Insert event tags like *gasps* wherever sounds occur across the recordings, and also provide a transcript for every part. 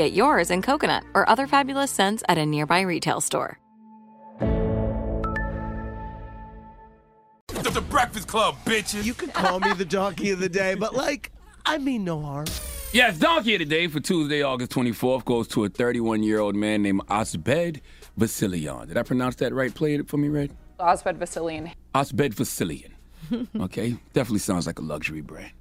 Get yours in coconut or other fabulous scents at a nearby retail store. The, the Breakfast Club, bitches. You can call me the donkey of the day, but like, I mean no harm. Yes, donkey of the day for Tuesday, August 24th goes to a 31 year old man named Osbed Vasilian. Did I pronounce that right? Play it for me, Red. Osbed Vasilian. Osbed Vasilian. *laughs* okay, definitely sounds like a luxury brand.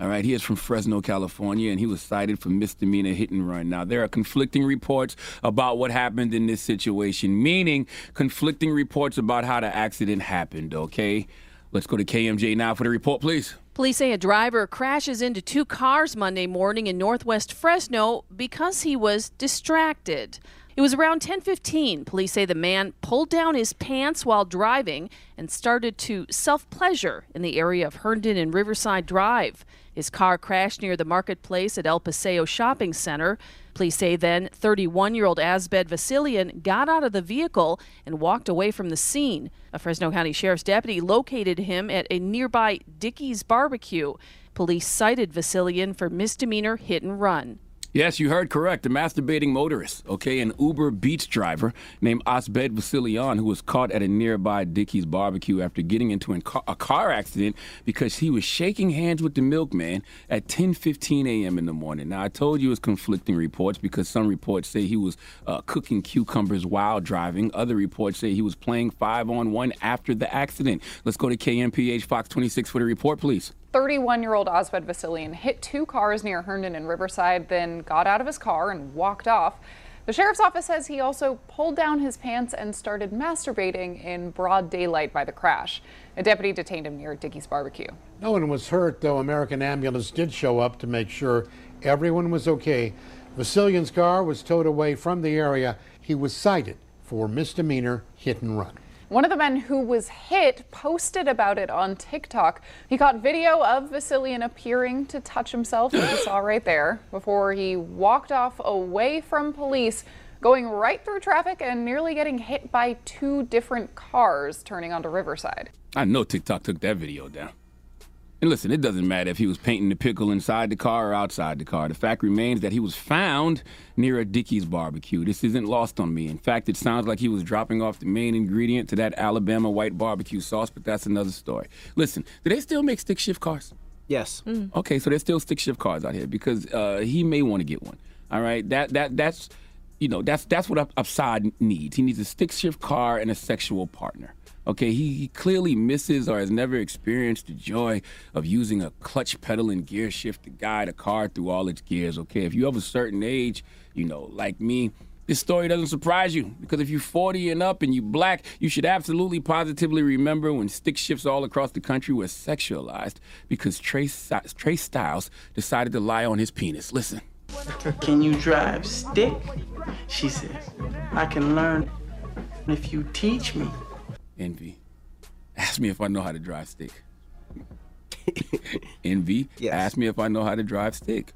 All right, he is from Fresno, California, and he was cited for misdemeanor hit and run. Now, there are conflicting reports about what happened in this situation, meaning conflicting reports about how the accident happened, okay? Let's go to KMJ now for the report, please. Police say a driver crashes into two cars Monday morning in northwest Fresno because he was distracted. It was around 10:15. Police say the man pulled down his pants while driving and started to self-pleasure in the area of Herndon and Riverside Drive. His car crashed near the marketplace at El Paseo Shopping Center. Police say then 31 year old Asbed Vasilian got out of the vehicle and walked away from the scene. A Fresno County Sheriff's deputy located him at a nearby Dickey's barbecue. Police cited Vasilian for misdemeanor hit and run. Yes, you heard correct. A masturbating motorist, okay, an Uber Eats driver named Osbed Vasilian, who was caught at a nearby Dickey's barbecue after getting into a car accident because he was shaking hands with the milkman at 10:15 a.m. in the morning. Now, I told you it was conflicting reports because some reports say he was uh, cooking cucumbers while driving. Other reports say he was playing five on one after the accident. Let's go to KMPH Fox 26 for the report, please. 31 year old Osbed Vasilian hit two cars near Herndon and Riverside, then got out of his car and walked off. The sheriff's office says he also pulled down his pants and started masturbating in broad daylight by the crash. A deputy detained him near Dickey's barbecue. No one was hurt, though American Ambulance did show up to make sure everyone was okay. Vasilian's car was towed away from the area. He was cited for misdemeanor hit and run. One of the men who was hit posted about it on TikTok. He caught video of Vasilian appearing to touch himself, as *gasps* you saw right there, before he walked off away from police, going right through traffic and nearly getting hit by two different cars turning onto Riverside. I know TikTok took that video down. And listen, it doesn't matter if he was painting the pickle inside the car or outside the car. The fact remains that he was found near a Dickey's barbecue. This isn't lost on me. In fact, it sounds like he was dropping off the main ingredient to that Alabama white barbecue sauce, but that's another story. Listen, do they still make stick shift cars? Yes. Mm. Okay, so there's still stick shift cars out here because uh, he may want to get one. All right, that that that's you know that's that's what Upside needs. He needs a stick shift car and a sexual partner. Okay, he, clearly misses or has never experienced the joy of using a clutch pedal and gear shift to guide a car through all its gears. Okay, if you have a certain age, you know, like me, this story doesn't surprise you because if you're 40 and up and you're black, you should absolutely positively remember when stick shifts all across the country were sexualized because Trace, Trace Styles decided to lie on his penis. Listen. Can you drive stick? She says, I can learn if you teach me. Envy. Ask me if I know how to drive stick. *laughs* Envy. Yes. Ask me if I know how to drive stick.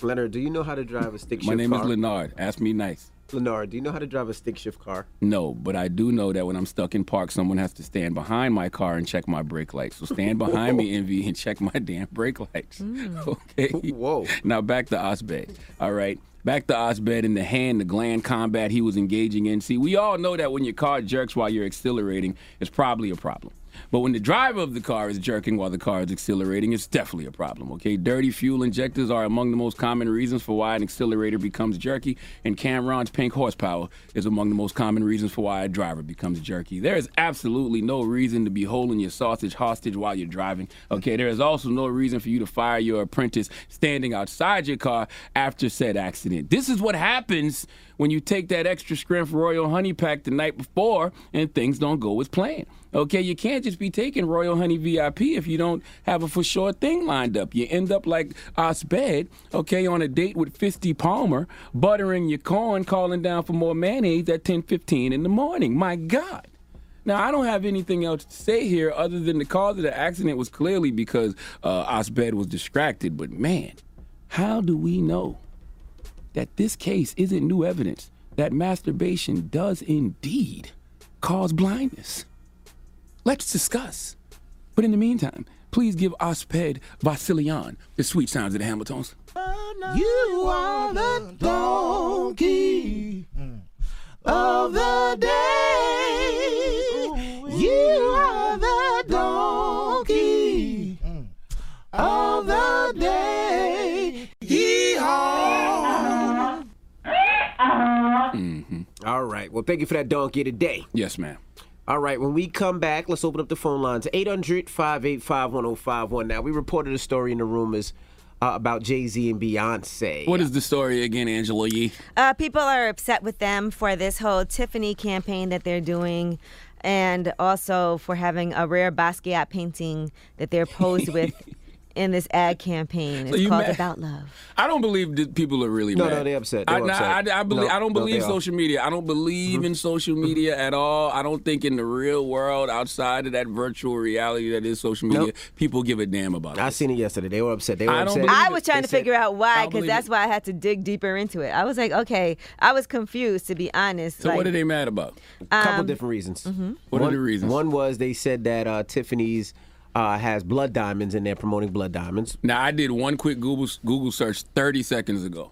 Leonard, do you know how to drive a stick shift My name car? is Leonard. Ask me nice. Leonard, do you know how to drive a stick shift car? No, but I do know that when I'm stuck in park, someone has to stand behind my car and check my brake lights. So stand *laughs* behind me, Envy, and check my damn brake lights. Mm. *laughs* Okay. Whoa. Now back to Osbed. All right. Back to Osbed in the hand, the gland combat he was engaging in. See, we all know that when your car jerks while you're accelerating, it's probably a problem. But when the driver of the car is jerking while the car is accelerating, it's definitely a problem, okay? Dirty fuel injectors are among the most common reasons for why an accelerator becomes jerky, and Cameron's pink horsepower is among the most common reasons for why a driver becomes jerky. There is absolutely no reason to be holding your sausage hostage while you're driving, okay? There is also no reason for you to fire your apprentice standing outside your car after said accident. This is what happens when you take that extra strength Royal Honey pack the night before and things don't go as planned. Okay, you can't just be taking Royal Honey VIP if you don't have a for sure thing lined up. You end up like Osbed, okay, on a date with Fisty Palmer, buttering your corn, calling down for more mayonnaise at 10:15 in the morning. My God. Now, I don't have anything else to say here other than the cause of the accident was clearly because uh, Osbed was distracted. But man, how do we know that this case isn't new evidence that masturbation does indeed cause blindness? Let's discuss. But in the meantime, please give Osbed Vasilian the sweet sounds of the Hamiltons. You are the donkey of the day. All right. Well, thank you for that donkey today. Yes, ma'am. All right, when we come back, let's open up the phone lines 800 585 1051. Now, we reported a story in the rumors uh, about Jay Z and Beyonce. What is the story again, Angela Yee? Uh, people are upset with them for this whole Tiffany campaign that they're doing, and also for having a rare Basquiat painting that they're posed *laughs* with in this ad campaign. It's you called mad- About Love. I don't believe that people are really No, mad. no, they upset. I, They nah, upset. I, I believe. No, I don't no, believe they are. Mm-hmm. social media. I don't believe in social media at all. I don't think in the real world, outside of that virtual reality that is social media, Nope. people give a damn about it. I seen it yesterday. They were upset. They were I don't upset. I was trying They to said- figure out why, because that's it. why I had to dig deeper into it. I was like, okay, I was confused to be honest. So like, what are they mad about? A couple Um, different reasons. What one, are the reasons? One was they said that uh, Tiffany's uh, has blood diamonds and they're promoting blood diamonds. Now I did one quick Google Google search 30 seconds ago,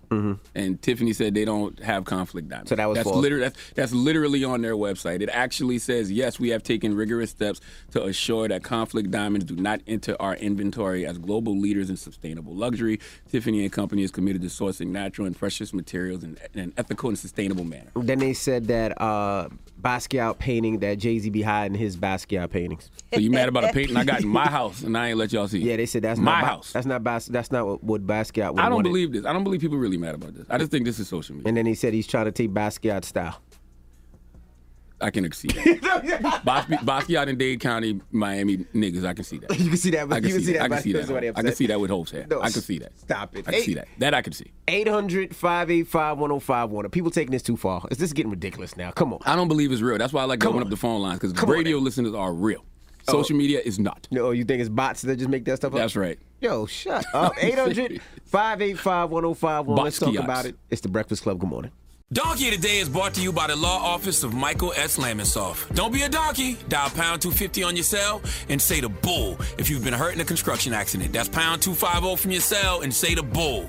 and Tiffany said they don't have conflict diamonds. Mm-hmm. So that was that's that's, that's literally on their website. It actually says yes, we have taken rigorous steps to assure that conflict diamonds do not enter our inventory as global leaders in sustainable luxury. Tiffany and Company is committed to sourcing natural and precious materials in, in an ethical and sustainable manner. Then they said that uh, Basquiat painting that Jay Z be hiding his Basquiat paintings. So you mad about a painting I got in my house and I ain't let y'all see? Yeah, they said that's my not house. That's not Bas- That's not what, what Basquiat would I don't wanted. believe this. I don't believe people really mad about this. I just think this is social media. And then he said he's trying to take Basquiat style. I can see that. *laughs* Bas- Basquiat in Dade County, Miami niggas, I can see that. You can see that. I can see that. I can see that. I can see that with Hope's hair. No, I can see that. Stop it. I can see that. That I can see. 800 585 1051. Are people taking this too far? Is this getting ridiculous now? Come on. I don't believe it's real. That's why I like to open up the phone lines because Come on radio listeners are real. Oh. Social media is not. No, you think it's bots that just make that stuff up? That's right. Yo, shut up. *laughs* 800 585 1051. Let's talk about it. It's the Breakfast Club. Good morning. Donkey today is brought to you by the law office of Michael S. Lamonsoff. Don't be a donkey. Dial pound 250 on your cell and say the bull if you've been hurt in a construction accident. That's pound 250 from your cell and say the bull.